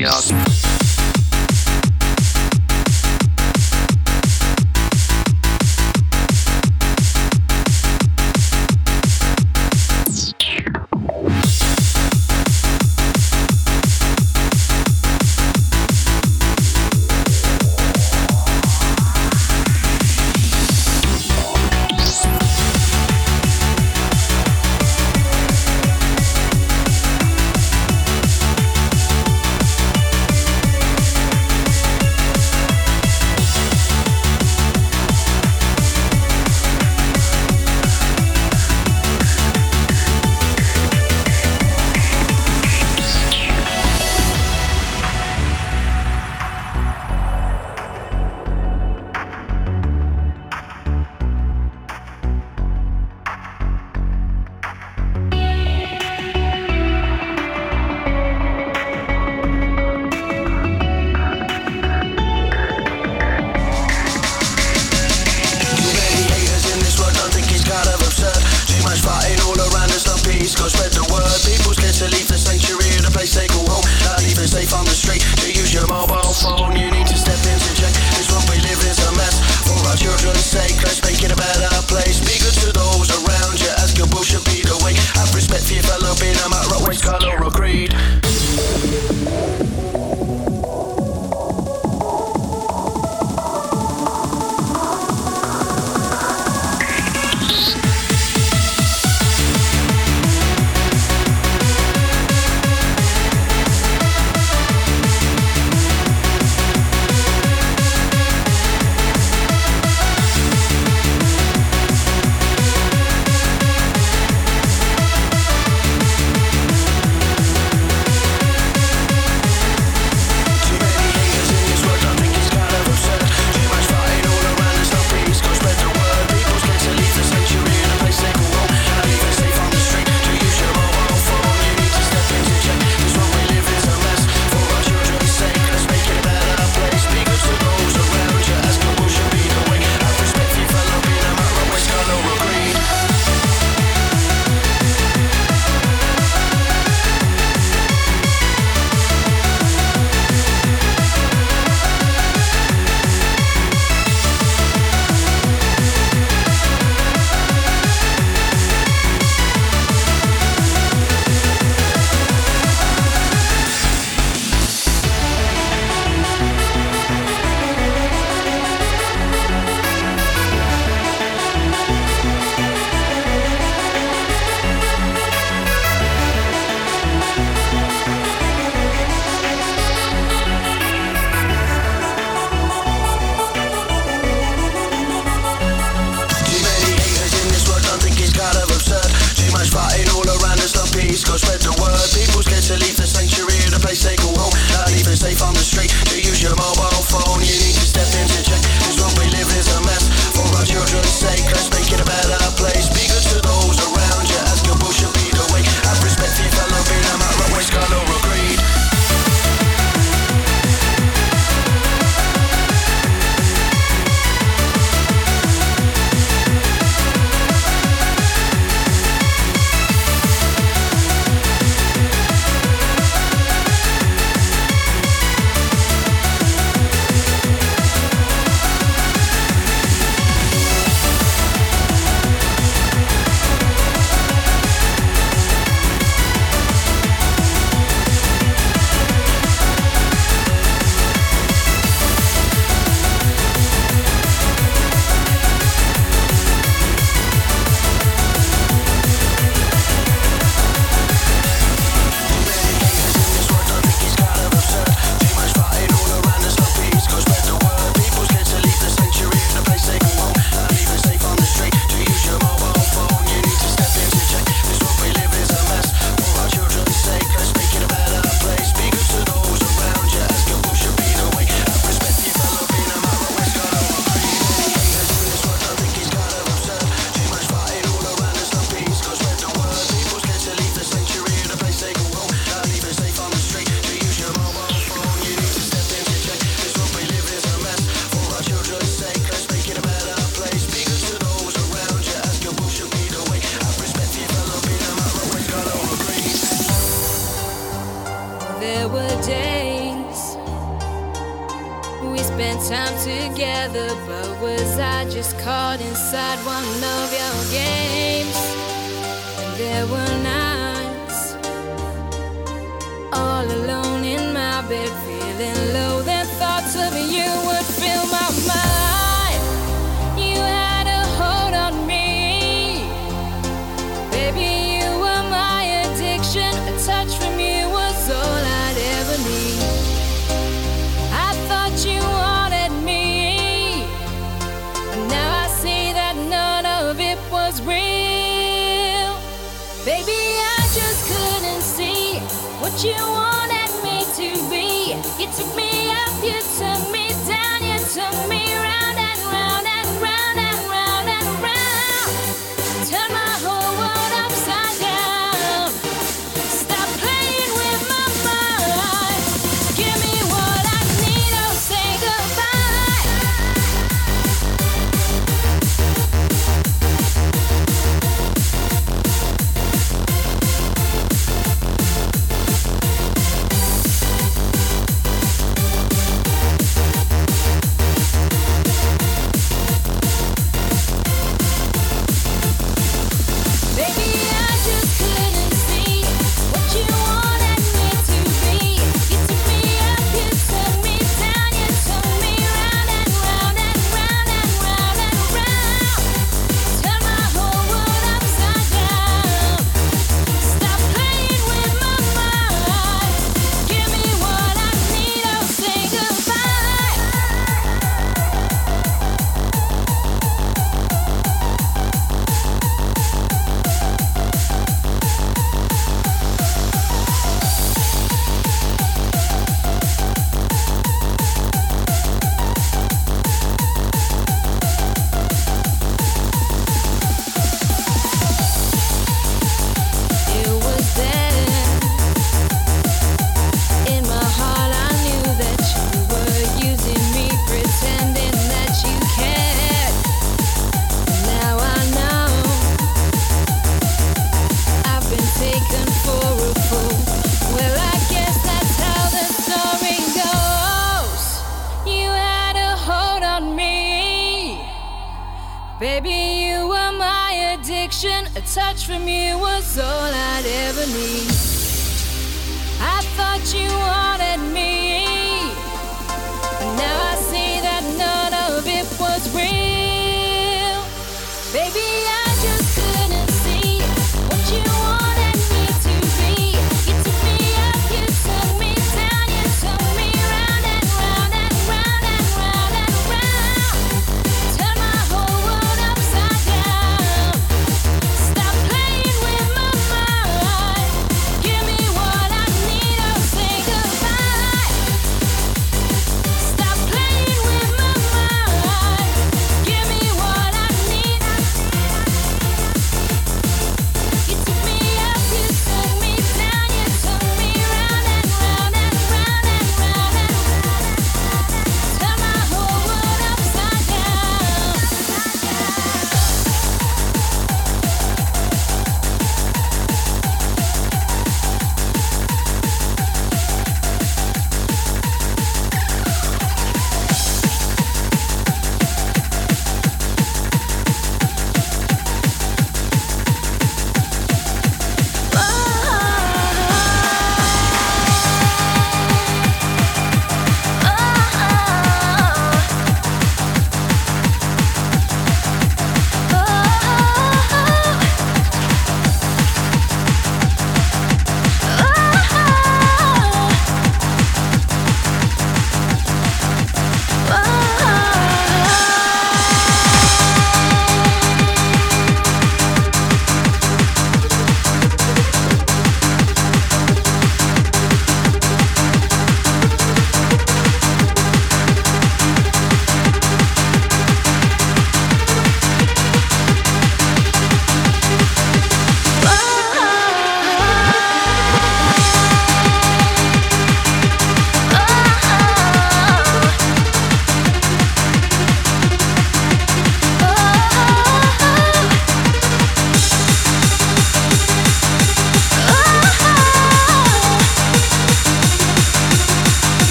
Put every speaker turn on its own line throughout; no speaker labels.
wall.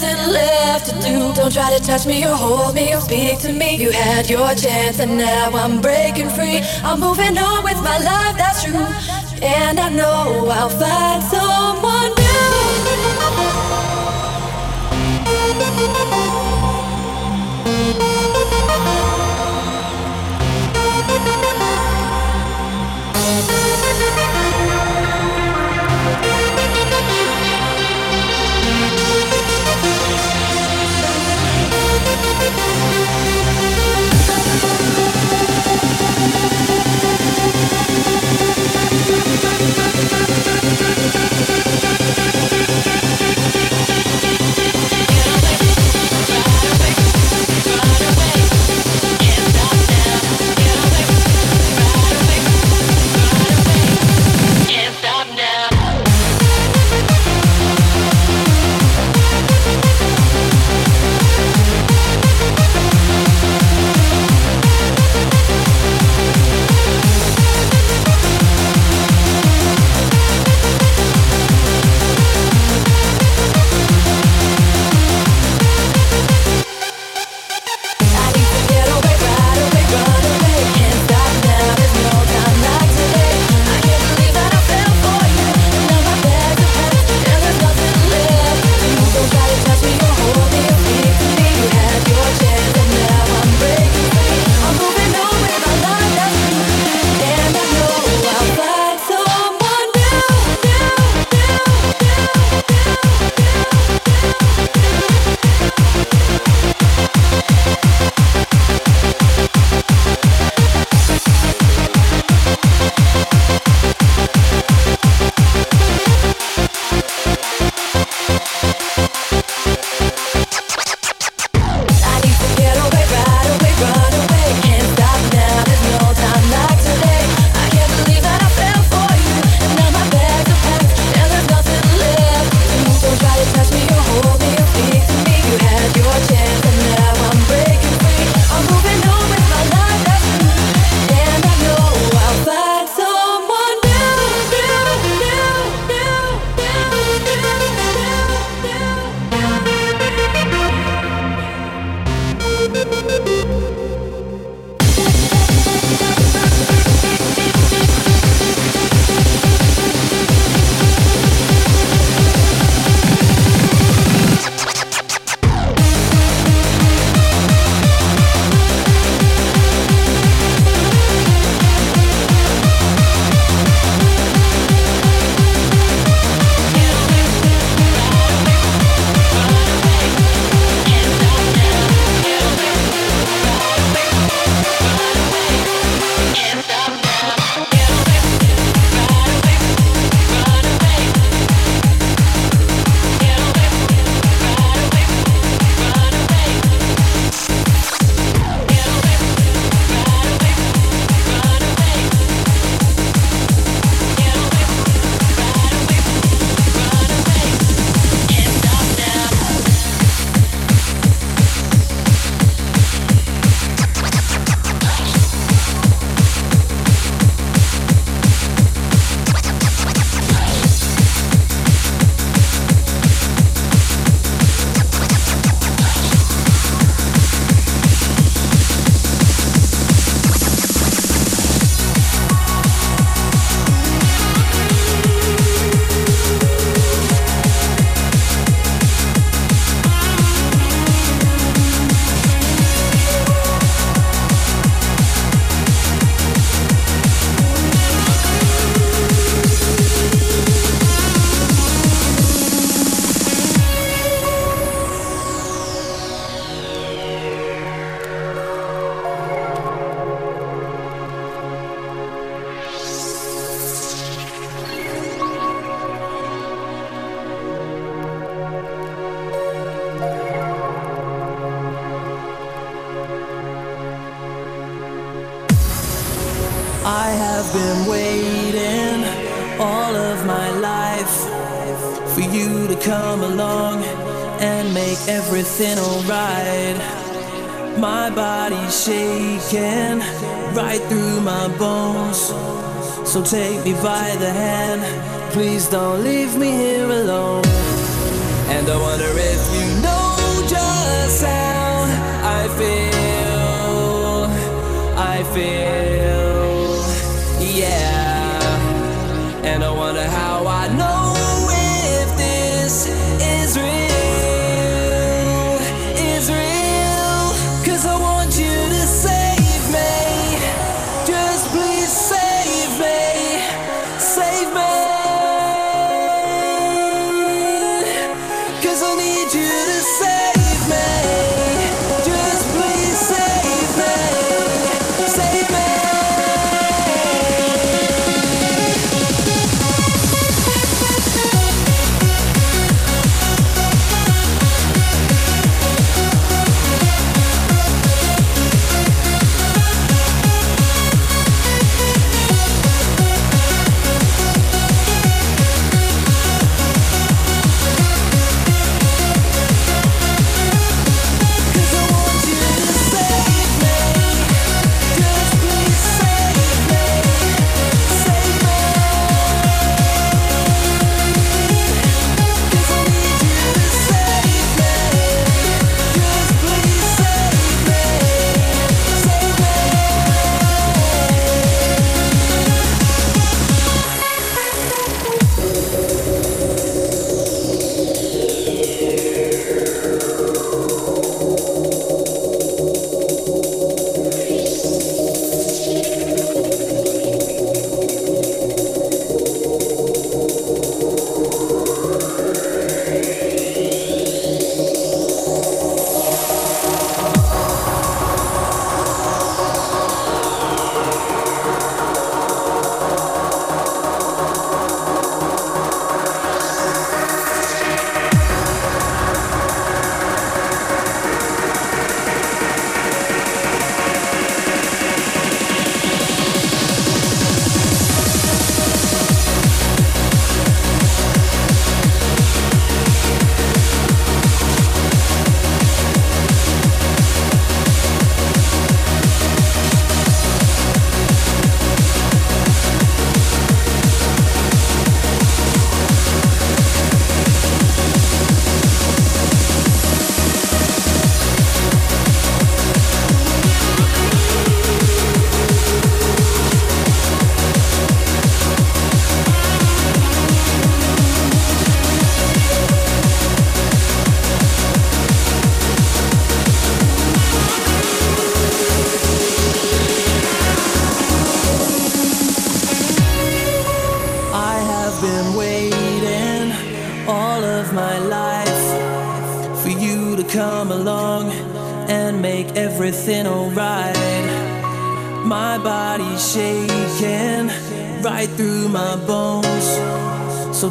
Nothing left to do. Don't try to touch me or hold me or speak to me. You had your chance, and now I'm breaking free. I'm moving on with my life, that's true. And I know I'll find someone
So take me by the hand, please don't leave me here alone. And I wonder if you know just how I feel. I feel.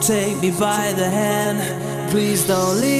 take me by the hand. Please don't leave.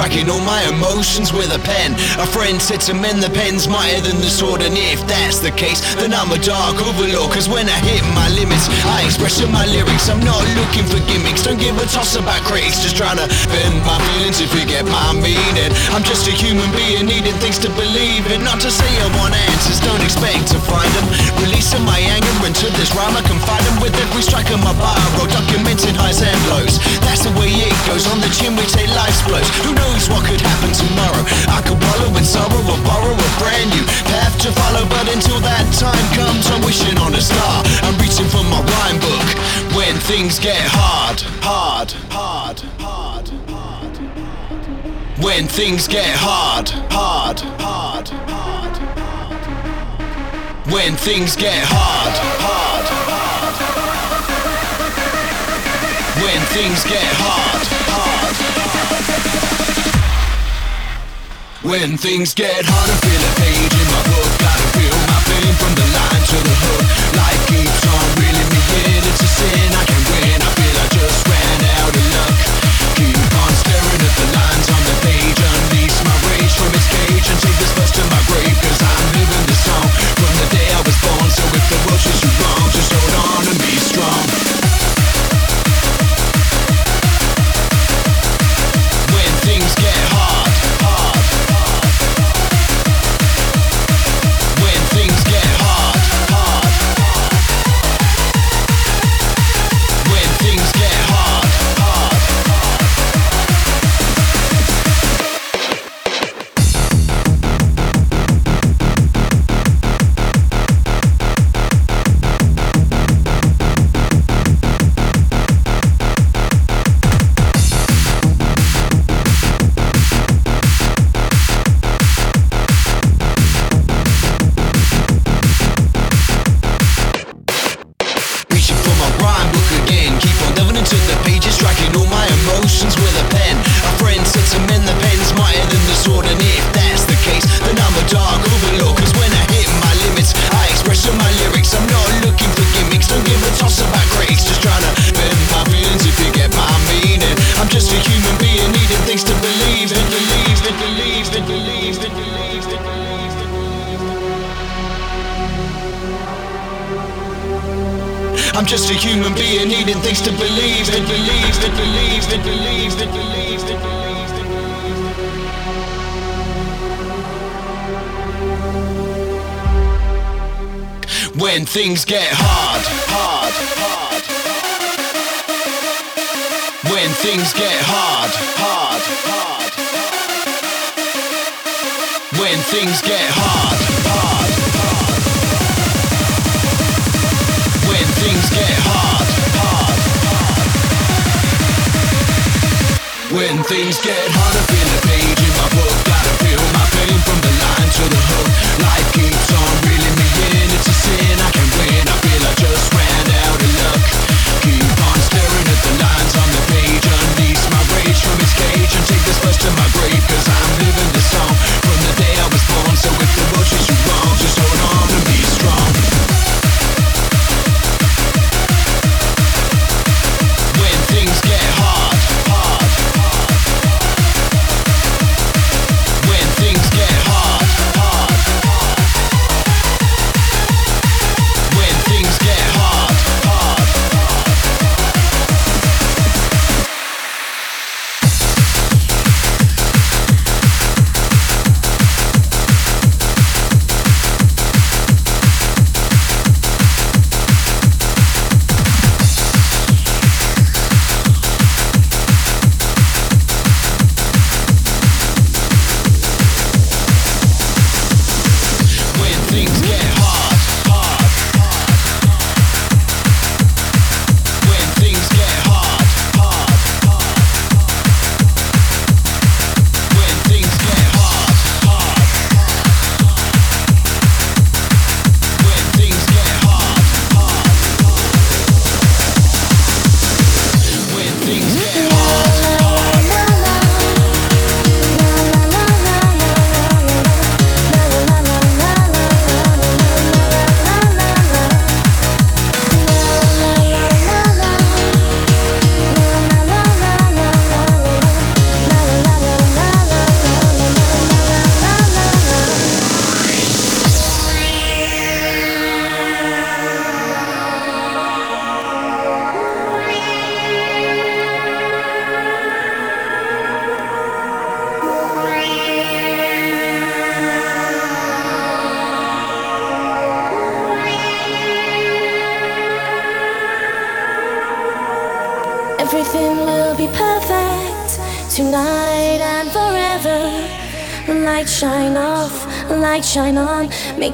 Striking all my emotions with a pen. A friend said to mend the pen's mightier than the sword, and if that's the case, then I'm a dark overlord. Cause when I hit my limits, I express in my lyrics. I'm not looking for gimmicks, don't give a toss about critics. Just trying to bend my feelings if you get my meaning. I'm just a human being needing things to believe in. Not to say I want answers, don't expect to find them. Releasing my anger into this rhyme, I confide them with every strike of my bar. Documenting highs and lows. That's the way it goes. On the chin, we take life's blows. Who knows? knows what could happen tomorrow? I could wallow in sorrow or borrow a brand new path to follow, but until that time comes, I'm wishing on a star. I'm reaching for my rhyme book when things get hard, hard, hard, hard, hard. When things get hard, hard, hard, hard. When things get hard, hard, hard. When things get hard. When things get harder, I feel a page in my book. Gotta feel my fame from the line to the hook. Life keeps on reeling me in. It's a sin I can win. I feel I just ran out of luck. Keep on staring at the lines on the page. Unleash my rage from its cage and take this bus to my grave. Cause I'm living this song from the day I was born. So if the world treats wrong, just hold on and be strong.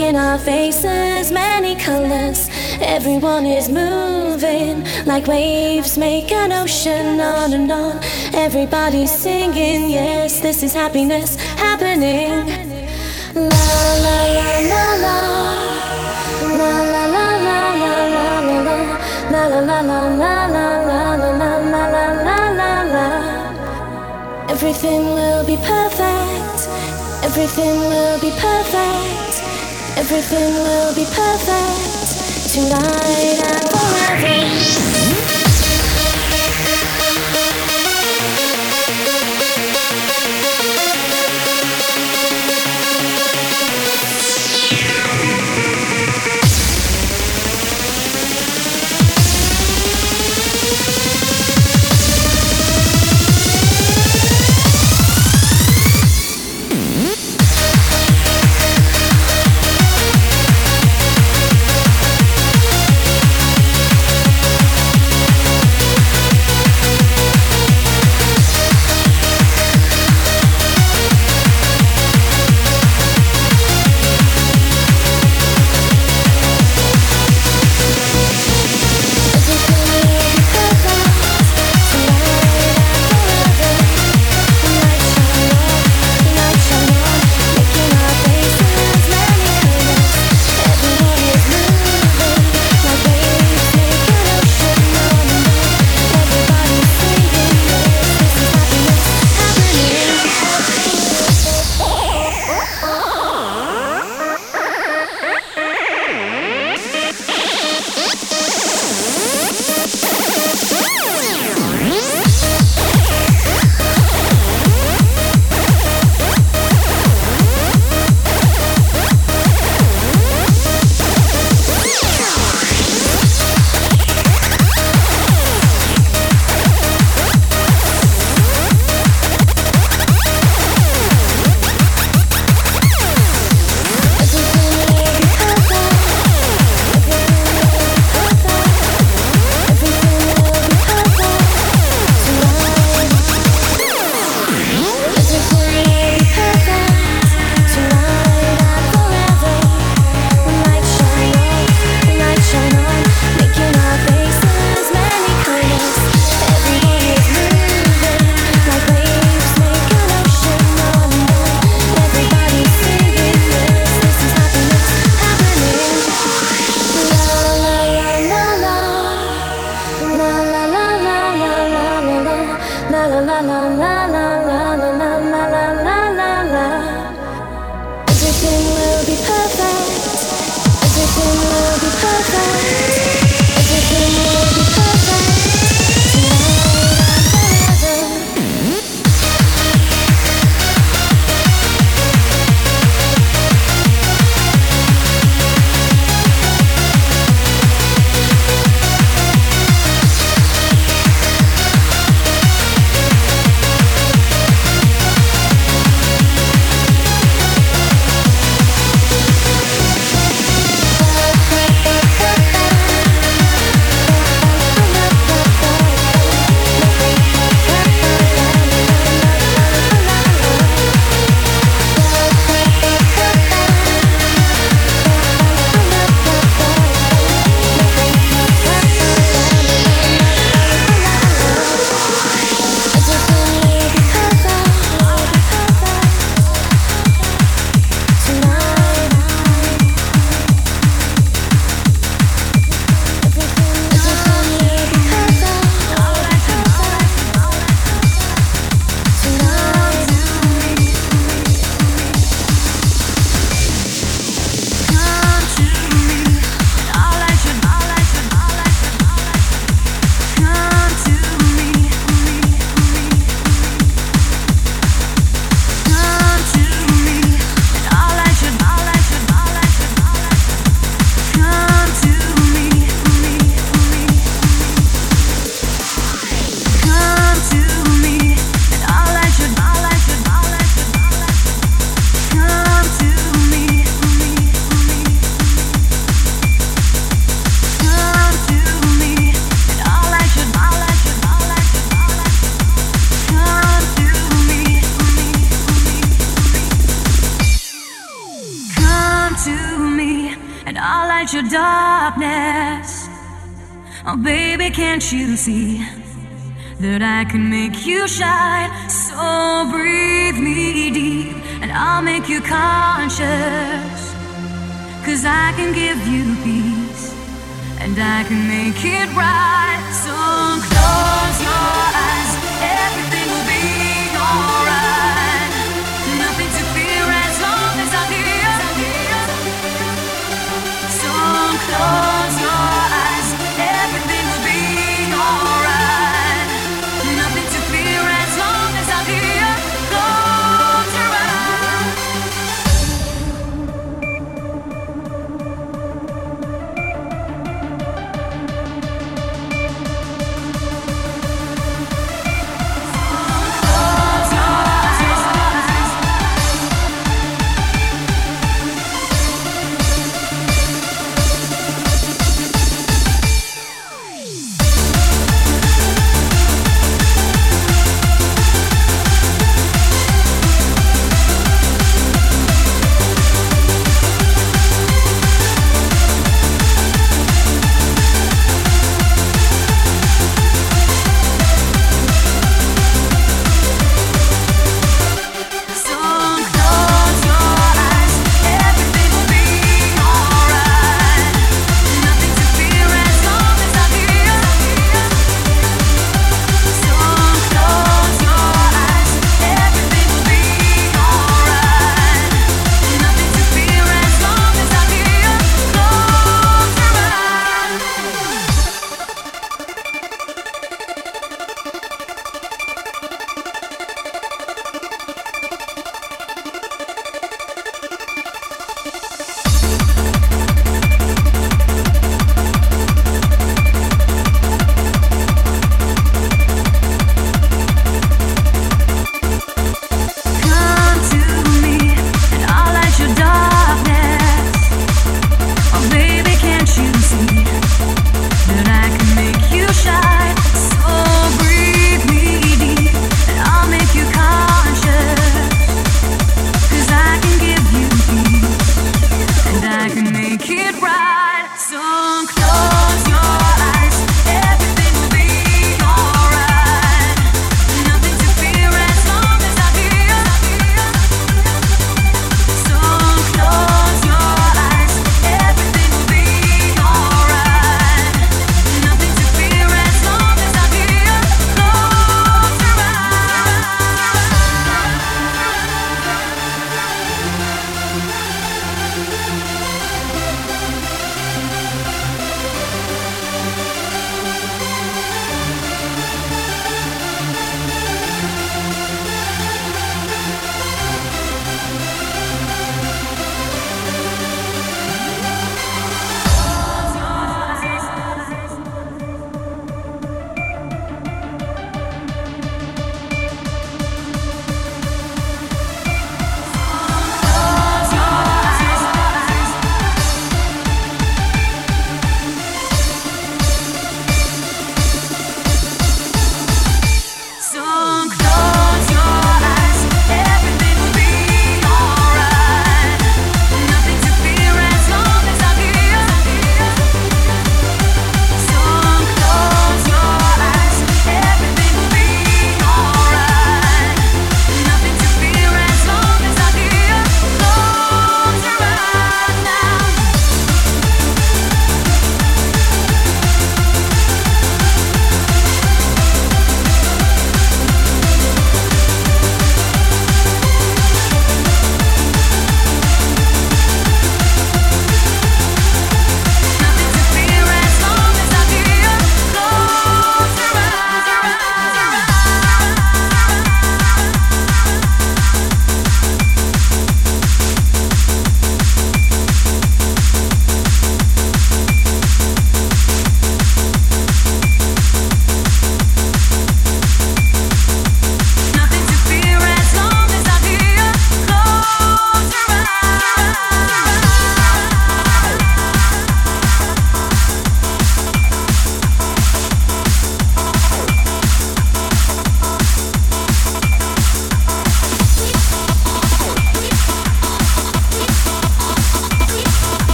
in
our faces, many colors. Everyone is moving like waves make an ocean on and on. Everybody's singing, yes, this is happiness happening. La la la la la. La la la la la la la la la la la la la la la la la la la la Everything will be perfect. Everything will be perfect. Everything will be perfect tonight and forever.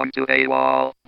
Space are belong to AWal. Biatch.